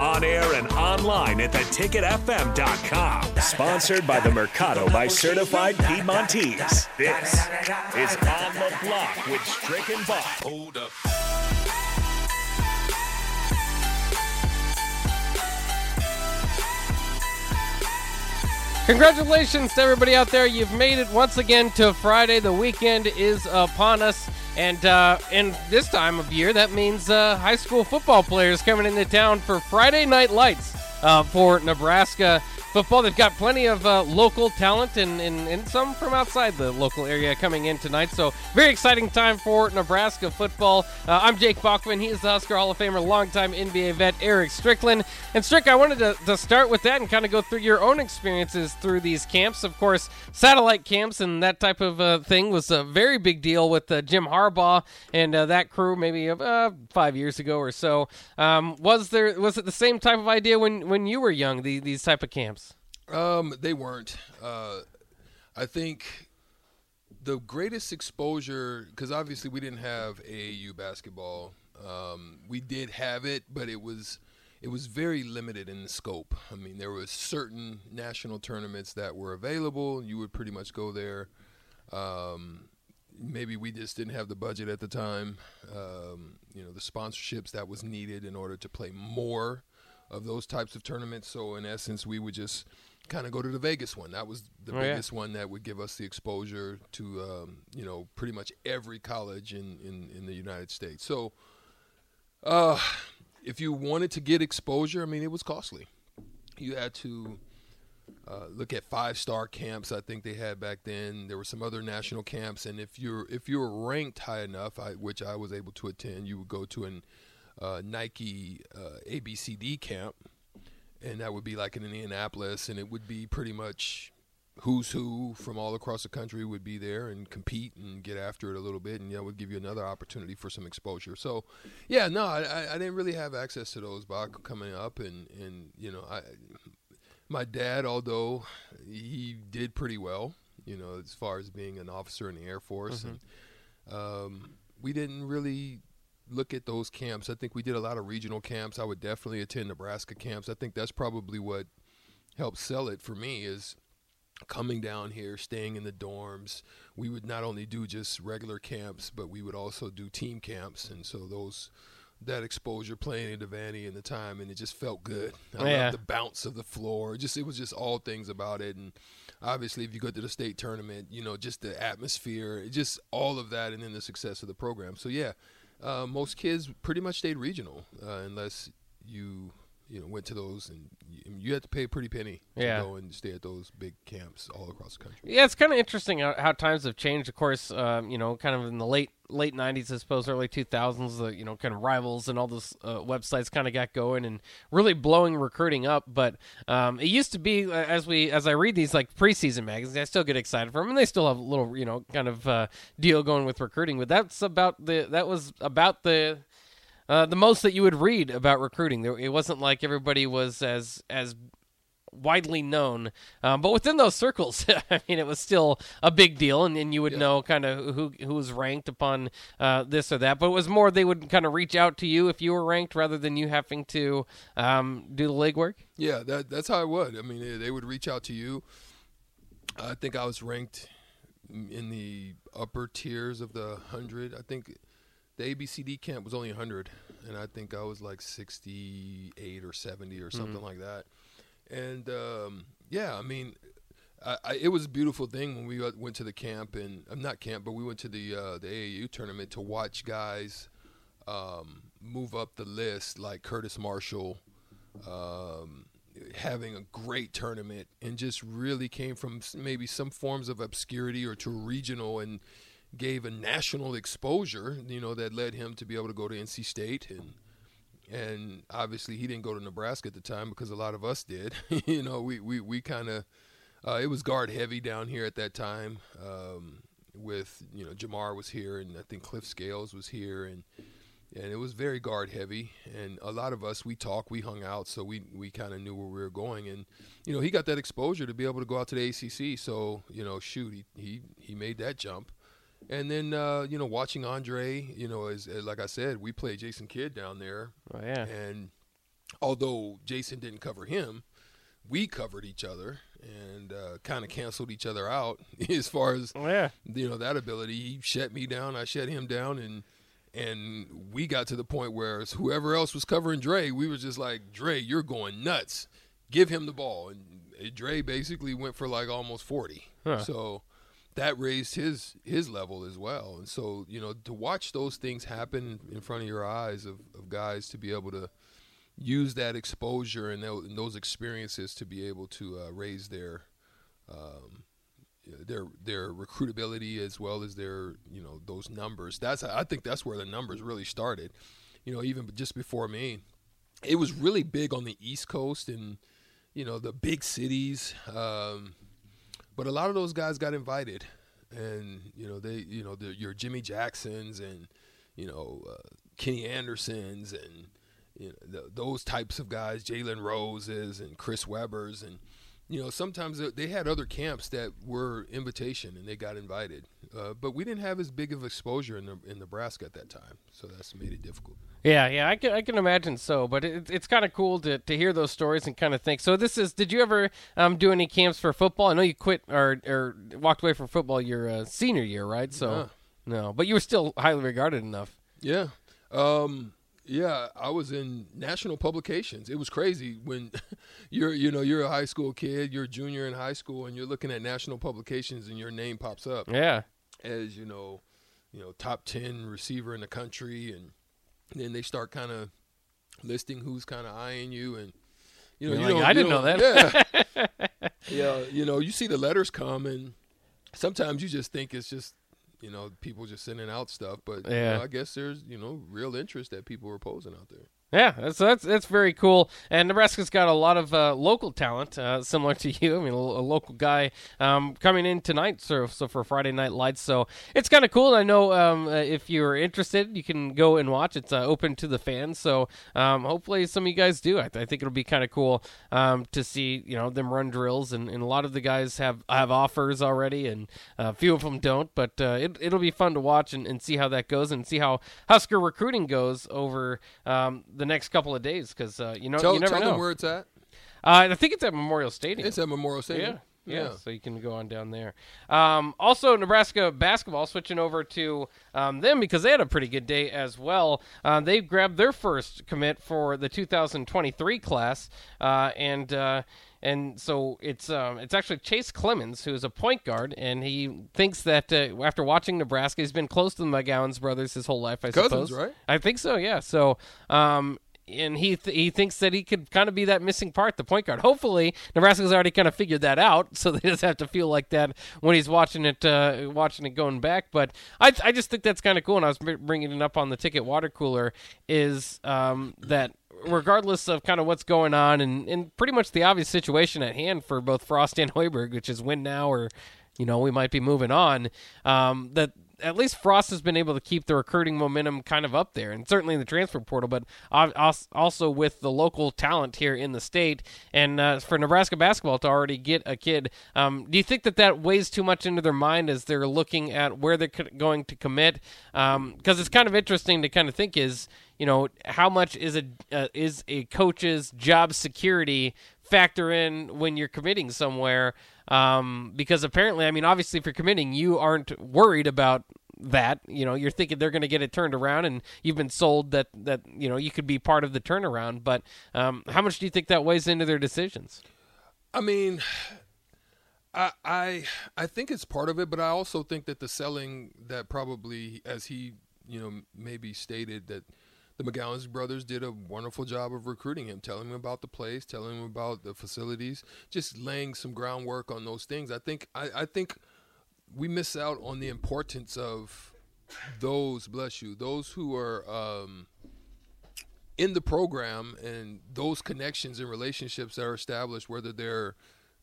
On air and online at theticketfm.com. Sponsored by the Mercado by Certified Piedmontese. This is On the Block with Strick and Bach. Hold up. Congratulations to everybody out there. You've made it once again to Friday. The weekend is upon us. And uh, in this time of year, that means uh, high school football players coming into town for Friday Night Lights uh, for Nebraska football. They've got plenty of uh, local talent and, and, and some from outside the local area coming in tonight. So, very exciting time for Nebraska football. Uh, I'm Jake Bachman. He is the Husker Hall of Famer, longtime NBA vet Eric Strickland. And, Strick, I wanted to, to start with that and kind of go through your own experiences through these camps. Of course, satellite camps and that type of uh, thing was a very big deal with uh, Jim Harbaugh and uh, that crew maybe uh, five years ago or so. Um, was there was it the same type of idea when, when you were young, the, these type of camps? Um, they weren't. Uh, I think the greatest exposure, because obviously we didn't have AAU basketball. Um, we did have it, but it was it was very limited in the scope. I mean, there was certain national tournaments that were available. You would pretty much go there. Um, maybe we just didn't have the budget at the time. Um, you know, the sponsorships that was needed in order to play more of those types of tournaments. So in essence, we would just kind of go to the Vegas one. That was the Oh, yeah. biggest one that would give us the exposure to um, you know pretty much every college in, in, in the United States. So uh, if you wanted to get exposure, I mean, it was costly. You had to uh, look at five star camps. I think they had back then. There were some other national camps, and if you're if you were ranked high enough, I, which I was able to attend, you would go to an uh, Nike uh, ABCD camp, and that would be like in Indianapolis, and it would be pretty much who's who from all across the country would be there and compete and get after it a little bit, and that would give you another opportunity for some exposure. So, yeah, no, I, I- didn't really have access to those Bach coming up, and and you know, I my dad, although he did pretty well, you know, as far as being an officer in the Air Force, and um, we didn't really look at those camps. I think we did a lot of regional camps. I would definitely attend Nebraska camps. I think that's probably what helped sell it for me is coming down here, staying in the dorms. We would not only do just regular camps, but we would also do team camps, and so those that exposure playing in Devaney and the time, and it just felt good. I Yeah. loved the bounce of the floor. Just it was just all things about it, and obviously if you go to the state tournament, you know, just the atmosphere, just all of that, and then the success of the program. So yeah, uh, most kids pretty much stayed regional, uh, unless you you know went to those and you, you had to pay a pretty penny to Yeah. go and stay at those big camps all across the country. Yeah, it's kind of interesting how, how times have changed. Of course, um, you know, kind of in the late late '90s, I suppose, early 2000s, the you know, kind of rivals and all those uh, websites kind of got going and really blowing recruiting up. But um, it used to be uh, as we as I read these like preseason magazines, I still get excited for them, and they still have a little you know kind of uh, deal going with recruiting. But that's about the that was about the uh, the most that you would read about recruiting. It wasn't like everybody was as as widely known, um, but within those circles, I mean, it was still a big deal, and, and you would know kind of who who was ranked upon uh, this or that. But it was more they would kind of reach out to you if you were ranked, rather than you having to um, do the legwork. Yeah, that that's how it would. I mean, they, they would reach out to you. I think I was ranked in the upper tiers of the hundred. I think the ABCD camp was only hundred, and I think I was like sixty-eight or seventy or something like that. And um, yeah, I mean, I, I, it was a beautiful thing when we went- went to the camp, and I'm not camp, but we went to the uh, the AAU tournament to watch guys um, move up the list, like Curtis Marshall, um, having a great tournament, and just really came from maybe some forms of obscurity or to regional and gave a national exposure. You know that led him to be able to go to NC State and and obviously he didn't go to Nebraska at the time because a lot of us did. you know, we we we kind of uh, it was guard heavy down here at that time. Um, with you know Jamar was here, and I think Cliff Scales was here, and and it was very guard heavy. And a lot of us we talked, we hung out, so we we kind of knew where we were going. And you know he got that exposure to be able to go out to the ACC. So you know shoot, he he, he made that jump. And then uh, you know watching Andre, you know as, as like I said, we played Jason Kidd down there. Oh yeah. And although Jason didn't cover him, we covered each other and uh, kind of canceled each other out as far as oh, yeah. you know that ability. He shut me down, I shut him down, and and we got to the point where whoever else was covering Dre, we were just like, Dre, you're going nuts. Give him the ball, and Dre basically went for like almost forty. Huh. So that raised his his level as well. And so you know to watch those things happen in front of your eyes of, of guys to be able to use that exposure and, those experiences to be able to uh, raise their um, their their recruitability as well as their you know those numbers. That's I think that's where the numbers really started. You know, even just before me, it was really big on the East Coast and you know the big cities. Um, but a lot of those guys got invited, and you know they you know your Jimmy Jacksons and you know uh, Kenny Andersons and you know, the, those types of guys, Jalen Roses and Chris Webbers, and you know sometimes they had other camps that were invitation and they got invited, uh, but we didn't have as big of exposure in, the, in Nebraska at that time, so that's made it difficult. Yeah, yeah, I can I can imagine so, but it, it's kind of cool to, to hear those stories and kind of think. So this is, did you ever um, do any camps for football? I know you quit or or walked away from football your uh, senior year, right? So yeah. no, but you were still highly regarded enough. Yeah. Um, yeah, I was in national publications. It was crazy when you're, you know, you're a high school kid, you're a junior in high school, and you're looking at national publications, and your name pops up. Yeah, as you know, you know, top ten receiver in the country, and then they start kind of listing who's kind of eyeing you, and you know, you like, I didn't know that. Yeah, yeah, you know, you see the letters come, and sometimes you just think it's just you know, people just sending out stuff. But yeah. You know, I guess there's you know real interest that people are posing out there. Yeah, that's that's that's very cool. And Nebraska's got a lot of uh, local talent, uh, similar to you. I mean, a, a local guy um, coming in tonight, so, so for Friday Night Lights. So it's kind of cool. I know um, uh, if you're interested, you can go and watch. It's uh, open to the fans. So um, hopefully, some of you guys do. I, th- I think it'll be kind of cool um, to see you know them run drills, and, and a lot of the guys have have offers already, and uh, a few of them don't. But uh, it, it'll be fun to watch and, and see how that goes, and see how Husker recruiting goes over um, the next couple of days because uh, you know tell, you never tell know. them where it's at. Uh, I think it's at Memorial Stadium. It's at Memorial Stadium. Yeah. Yeah, yeah. so you can go on down there. Um, also, Nebraska basketball switching over to um, them because they had a pretty good day as well. Uh, they grabbed their first commit for the 2023 class, uh, and uh, and so it's um, it's actually Chase Clemens who's a point guard, and he thinks that uh, after watching Nebraska, he's been close to the McGowens brothers his whole life. I Cousins, suppose, right? I think so. Yeah. So um, and he th- he thinks that he could kind of be that missing part, the point guard. Hopefully, Nebraska's already kind of figured that out, so they just have to feel like that when he's watching it, uh, watching it going back. But I I just think that's kind of cool, and I was bringing it up on the ticket water cooler is um, that regardless of kind of what's going on and, and pretty much the obvious situation at hand for both Frost and Hoiberg, which is win now or you know we might be moving on. Um, that at least Frost has been able to keep the recruiting momentum kind of up there, and certainly in the transfer portal, but also with the local talent here in the state. And uh, for Nebraska basketball to already get a kid, um, do you think that that weighs too much into their mind as they're looking at where they're going to commit? Because um, it's kind of interesting to kind of think is you know how much is a uh, is a coach's job security factor in when you're committing somewhere um, because apparently, I mean, obviously, if you're committing, you aren't worried about that. You know, you're thinking they're going to get it turned around, and you've been sold that that you know you could be part of the turnaround. But um, how much do you think that weighs into their decisions? I mean, I I I think it's part of it, but I also think that the selling that probably, as he you know maybe stated that the McGowens brothers did a wonderful job of recruiting him, telling him about the place, telling him about the facilities, just laying some groundwork on those things. I think I, I think we miss out on the importance of those, bless you, those who are um, in the program and those connections and relationships that are established, whether they're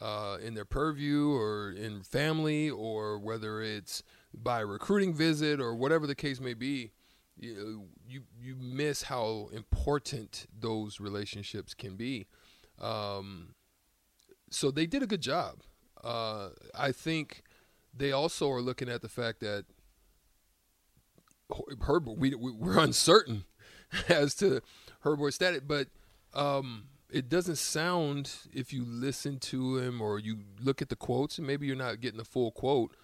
uh, in their purview or in family or whether it's by recruiting visit or whatever the case may be, you you, you miss how important those relationships can be. Um, so they did a good job. Uh, I think they also are looking at the fact that Hoiberg, we, we are uncertain as to Hoiberg's status, but um, it doesn't sound if you listen to him or you look at the quotes, and maybe you're not getting the full quote,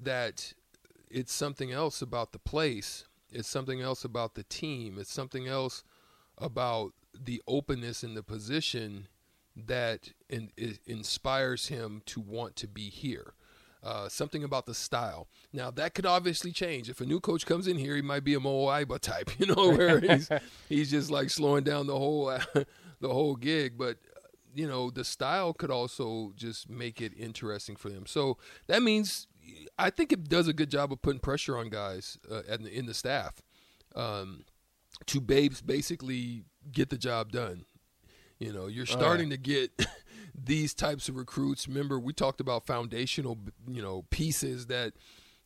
that it's something else about the place. It's something else about the team. It's something else about the openness in the position that in, inspires him to want to be here. Uh, something about the style. Now that could obviously change. If a new coach comes in here, he might be a Moe Iba type, you know, where he's he's just like slowing down the whole the whole gig. But you know, the style could also just make it interesting for them. So that means I think it does a good job of putting pressure on guys uh, in, the, in the staff um, to babes basically get the job done. You know, you're starting to get these types of recruits. Remember, we talked about foundational, you know, pieces that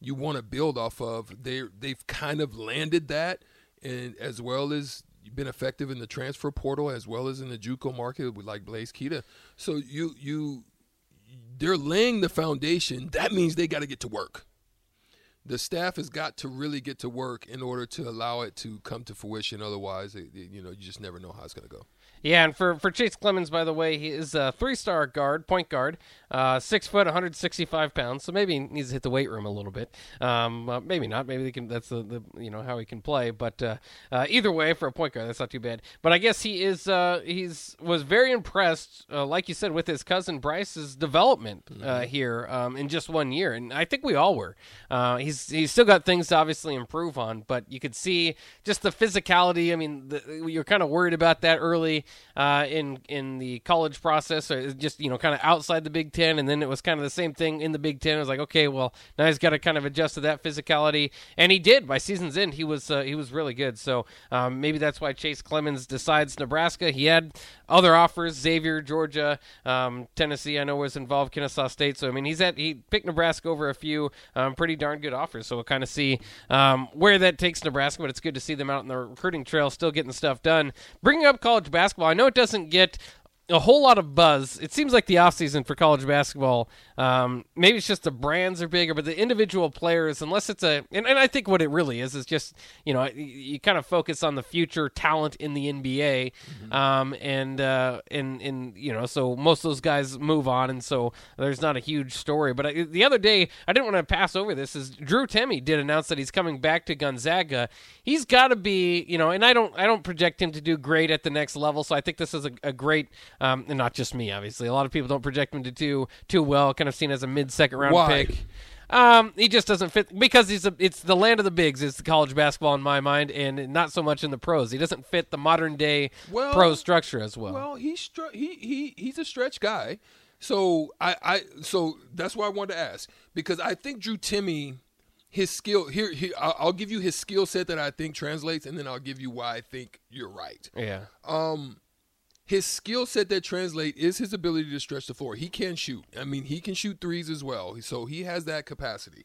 you want to build off of. They they've kind of landed that, and as well as been effective in the transfer portal as well as in the JUCO market with like Blaise Keita. So you you they're laying the foundation. That means they got to get to work. The staff has got to really get to work in order to allow it to come to fruition. Otherwise, it, you know, you just never know how it's going to go. Yeah, and for, for Chase Clemens, by the way, he is a three star guard, point guard, uh, six foot, 165 pounds. So maybe he needs to hit the weight room a little bit. Um, uh, maybe not. Maybe they can. That's the, the you know how he can play. But uh, uh either way, for a point guard, that's not too bad. But I guess he is. Uh, he's was very impressed, uh, like you said, with his cousin Bryce's development mm-hmm. here um, in just one year, and I think we all were. he's he's still got things to obviously improve on, but you could see just the physicality. I mean, the, you're kind of worried about that early uh, in in the college process, or just you know kind of outside the Big Ten, and then it was kind of the same thing in the Big Ten. It was like, okay, well now he's got to kind of adjust to that physicality, and he did. By season's end, he was uh, he was really good. So um, maybe that's why Chase Clemens decides Nebraska. He had other offers: Xavier, Georgia, um, Tennessee. I know was involved, Kennesaw State. So I mean, he's at he picked Nebraska over a few um, pretty darn good offers. So we'll kind of see um, where that takes Nebraska. But it's good to see them out in the recruiting trail, still getting stuff done. Bringing up college basketball basketball. I know it doesn't get a whole lot of buzz. It seems like the offseason for college basketball, um, maybe it's just the brands are bigger, but the individual players, unless it's a, and, and I think what it really is, is just, you know, you, you kind of focus on the future talent in the NBA. Mm-hmm. Um, and, uh, and, and, you know, so most of those guys move on. And so there's not a huge story. But I, the other day, I didn't want to pass over this, is Drew Timme did announce that he's coming back to Gonzaga. He's got to be, you know, and I don't, I don't project him to do great at the next level. So I think this is a, a great, um, and not just me, obviously. A lot of people don't project him to do too well, kind of seen as a mid second round Why? pick. Um, he just doesn't fit because he's a, it's the land of the bigs. It's college basketball in my mind, and not so much in the pros. He doesn't fit the modern day well, pro structure as well. Well, he's str- he he he's a stretch guy. So I, I so that's why I wanted to ask because I think Drew Timme, his skill here, here I'll give you his skill set that I think translates, and then I'll give you why I think you're right. Yeah. Um, his skill set that translate is his ability to stretch the floor. He can shoot. I mean, he can shoot threes as well. So he has that capacity.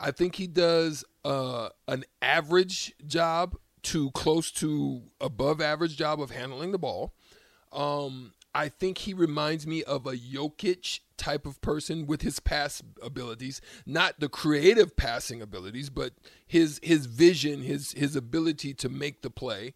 I think he does uh, an average job to close to above average job of handling the ball. Um, I think he reminds me of a Jokic type of person with his pass abilities, not the creative passing abilities, but his his vision, his his ability to make the play.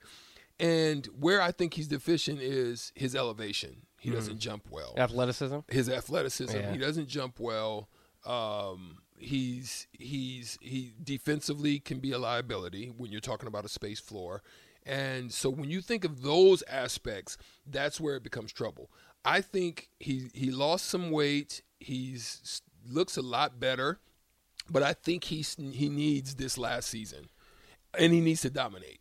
And where I think he's deficient is his elevation. He mm-hmm. doesn't jump well. Athleticism. His athleticism. Yeah. He doesn't jump well. Um, he's he's he defensively can be a liability when you're talking about a space floor. And so when you think of those aspects, that's where it becomes trouble. I think he he lost some weight. He's looks a lot better, but I think he's he needs this last season, and he needs to dominate.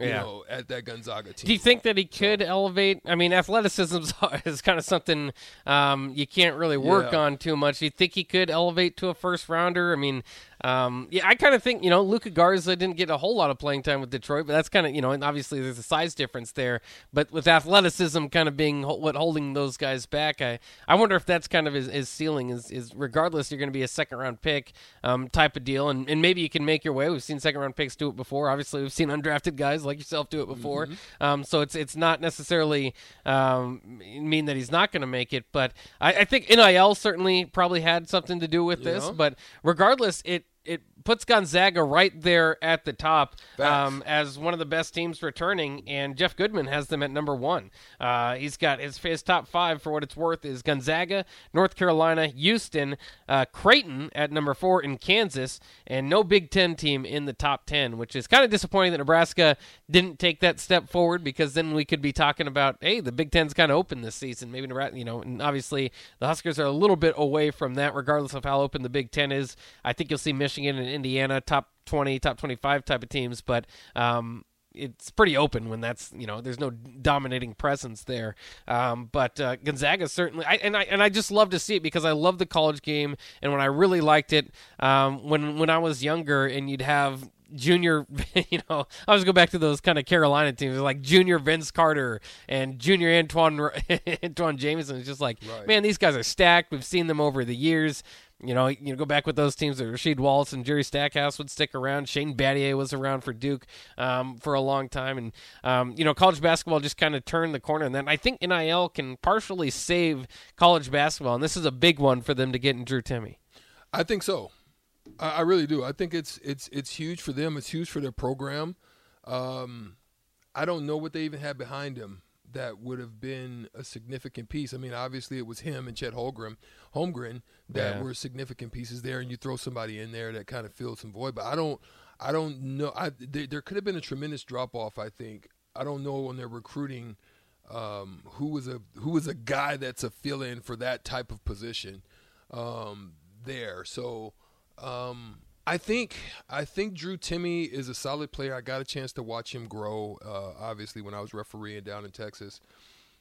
You yeah. know, at that Gonzaga team. Do you think that he could so. elevate? I mean, athleticism is kind of something um, you can't really work yeah. on too much. Do you think he could elevate to a first rounder? I mean, um, yeah, I kind of think you know Luka Garza didn't get a whole lot of playing time with Detroit, but that's kind of you know, and obviously there's a size difference there. But with athleticism kind of being what holding those guys back, I I wonder if that's kind of his, his ceiling is is regardless you're going to be a second round pick um, type of deal, and, and maybe you can make your way. We've seen second round picks do it before. Obviously, we've seen undrafted guys like yourself do it before. Mm-hmm. Um, so it's it's not necessarily um, mean that he's not going to make it, but I, I, think NIL certainly probably had something to do with this. But regardless, it it puts Gonzaga right there at the top um, as one of the best teams returning, and Jeff Goodman has them at number one. Uh, he's got his, his top five for what it's worth is Gonzaga, North Carolina, Houston, uh, Creighton at number four in Kansas, and no Big Ten team in the top ten, which is kind of disappointing that Nebraska didn't take that step forward because then we could be talking about hey the Big Ten's kind of open this season. Maybe Nebraska, you know, and obviously the Huskers are a little bit away from that, regardless of how open the Big Ten is. I think you'll see Michigan and Indiana top 20, top 25 type of teams, but um, it's pretty open when that's you know there's no dominating presence there. Um, but uh, Gonzaga certainly, I, and I and I just love to see it because I love the college game, and when I really liked it um, when when I was younger, and you'd have junior, you know, I always go back to those kind of Carolina teams like junior Vince Carter and junior Antoine Antawn Jamison. It's just like, right. man, these guys are stacked. We've seen them over the years. You know, you know, go back with those teams. That Rasheed Wallace and Jerry Stackhouse would stick around. Shane Battier was around for Duke um, for a long time, and um, you know, college basketball just kind of turned the corner. And then I think NIL can partially save college basketball, and this is a big one for them to get in Drew Timme. I think so. I, I really do. I think it's it's it's huge for them. It's huge for their program. Um, I don't know what they even had behind him that would have been a significant piece. I mean, obviously it was him and Chet Holmgren, Holmgren that yeah. were significant pieces there, and you throw somebody in there that kind of filled some void. But I don't, I don't know. I there, there could have been a tremendous drop off. I think I don't know when they're recruiting um, who was a who was a guy that's a fill in for that type of position um, there. So. Um, I think I think Drew Timme is a solid player. I got a chance to watch him grow, uh, obviously when I was refereeing down in Texas.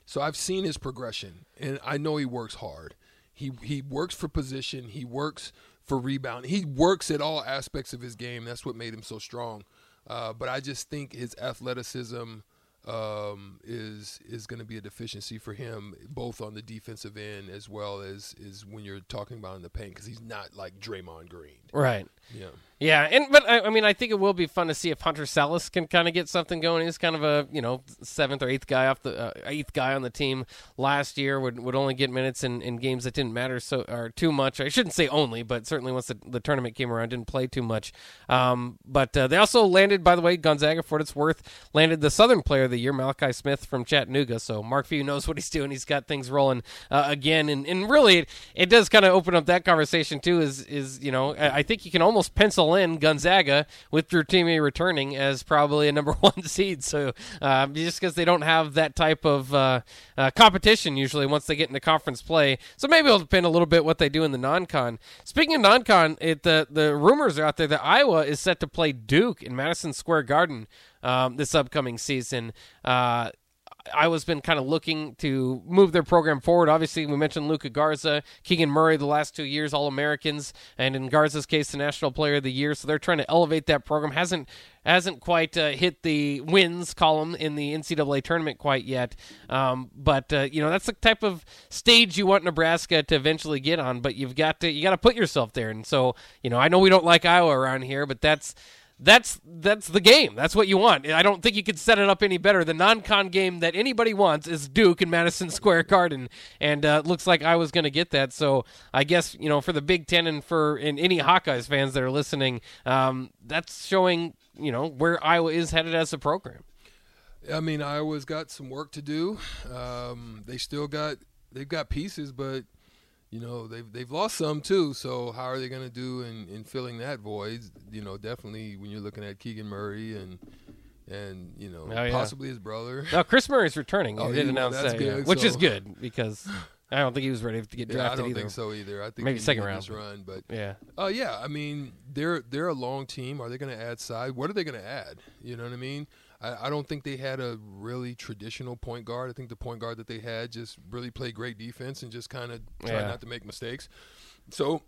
So I've seen his progression, and I know he works hard. He he works for position. He works for rebound. He works at all aspects of his game. That's what made him so strong. Uh, but I just think his athleticism um, is is going to be a deficiency for him, both on the defensive end as well as is when you're talking about in the paint, because he's not like Draymond Green. Right. Yeah. Yeah, and but I, I, mean, I think it will be fun to see if Hunter Sallis can kind of get something going. He's kind of a you know seventh or eighth guy off the uh, eighth guy on the team last year. Would would only get minutes in, in games that didn't matter so or too much. I shouldn't say only, but certainly once the, the tournament came around, didn't play too much. Um, but uh, they also landed, by the way, Gonzaga for what it's worth, landed the Southern Player of the Year, Malachi Smith from Chattanooga. So Mark Few knows what he's doing. He's got things rolling uh, again, and, and really it, it does kind of open up that conversation too. Is is you know I, I think you can almost pencil in Gonzaga with Drew Timme returning as probably a number one seed. So uh, just because they don't have that type of uh, uh, competition usually once they get into conference play, so maybe it'll depend a little bit what they do in the non-con. Speaking of non-con, it, the the rumors are out there that Iowa is set to play Duke in Madison Square Garden um, this upcoming season. Uh, Iowa's been kind of looking to move their program forward. Obviously, we mentioned Luka Garza, Keegan Murray, the last two years All Americans, and in Garza's case, the National Player of the Year. So they're trying to elevate that program. hasn't hasn't quite uh, hit the wins column in the NCAA tournament quite yet. Um, but uh, you know that's the type of stage you want Nebraska to eventually get on. But you've got to you got to put yourself there. And so you know I know we don't like Iowa around here, but that's that's that's the game. That's what you want. I don't think you could set it up any better. The non-con game that anybody wants is Duke in Madison Square Garden, and uh, looks like I was going to get that. So I guess you know for the Big Ten and for and any Hawkeyes fans that are listening, um, that's showing you know where Iowa is headed as a program. I mean, Iowa's got some work to do. Um, they still got they've got pieces, but you know they've they've lost some too. So how are they going to do in, in filling that void? You know, definitely when you're looking at Keegan Murray and and you know oh, yeah. possibly his brother. Now Kris Murray's returning. Oh, did announce that, good, yeah. which is good because I don't think he was ready to get drafted. Yeah, I don't either. think so either. I think maybe second round run, but yeah. Oh uh, yeah, I mean they're they're a long team. Are they going to add side? What are they going to add? You know what I mean? I, I, don't think they had a really traditional point guard. I think the point guard that they had just really played great defense and just kind of tried yeah. not to make mistakes. So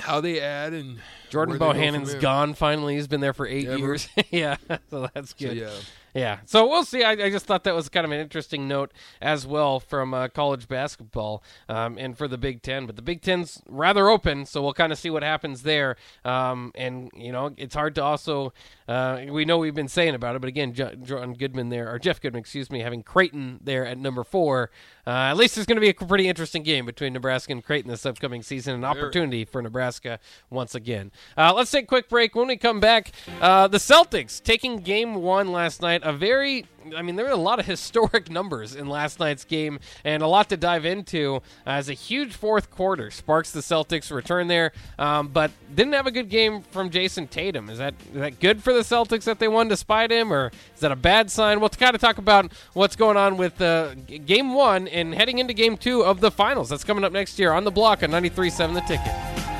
how they add and Jordan Bohannon's gone finally. He's been there for eight years. yeah, so that's good. So, yeah. Yeah, so we'll see. I, I, just thought that was kind of an interesting note as well from uh, college basketball um, and for the Big Ten. But the Big Ten's rather open, so we'll kind of see what happens there. Um, and you know, it's hard to also. Uh, we know we've been saying about it, but again, John Goodman there, or Jeff Goodman, excuse me, having Creighton there at number four. Uh, at least it's going to be a pretty interesting game between Nebraska and Creighton this upcoming season. An opportunity for Nebraska once again. Uh, let's take a quick break. When we come back, uh, the Celtics taking game one last night a very I mean, there were a lot of historic numbers in last night's game and a lot to dive into as a huge fourth quarter sparks the Celtics return there, um, but didn't have a good game from Jayson Tatum. Is that is that good for the Celtics that they won despite him, or is that a bad sign? We'll kind of talk about what's going on with uh, game one and heading into game two of the finals. That's coming up next year on the block on 93.7 The Ticket.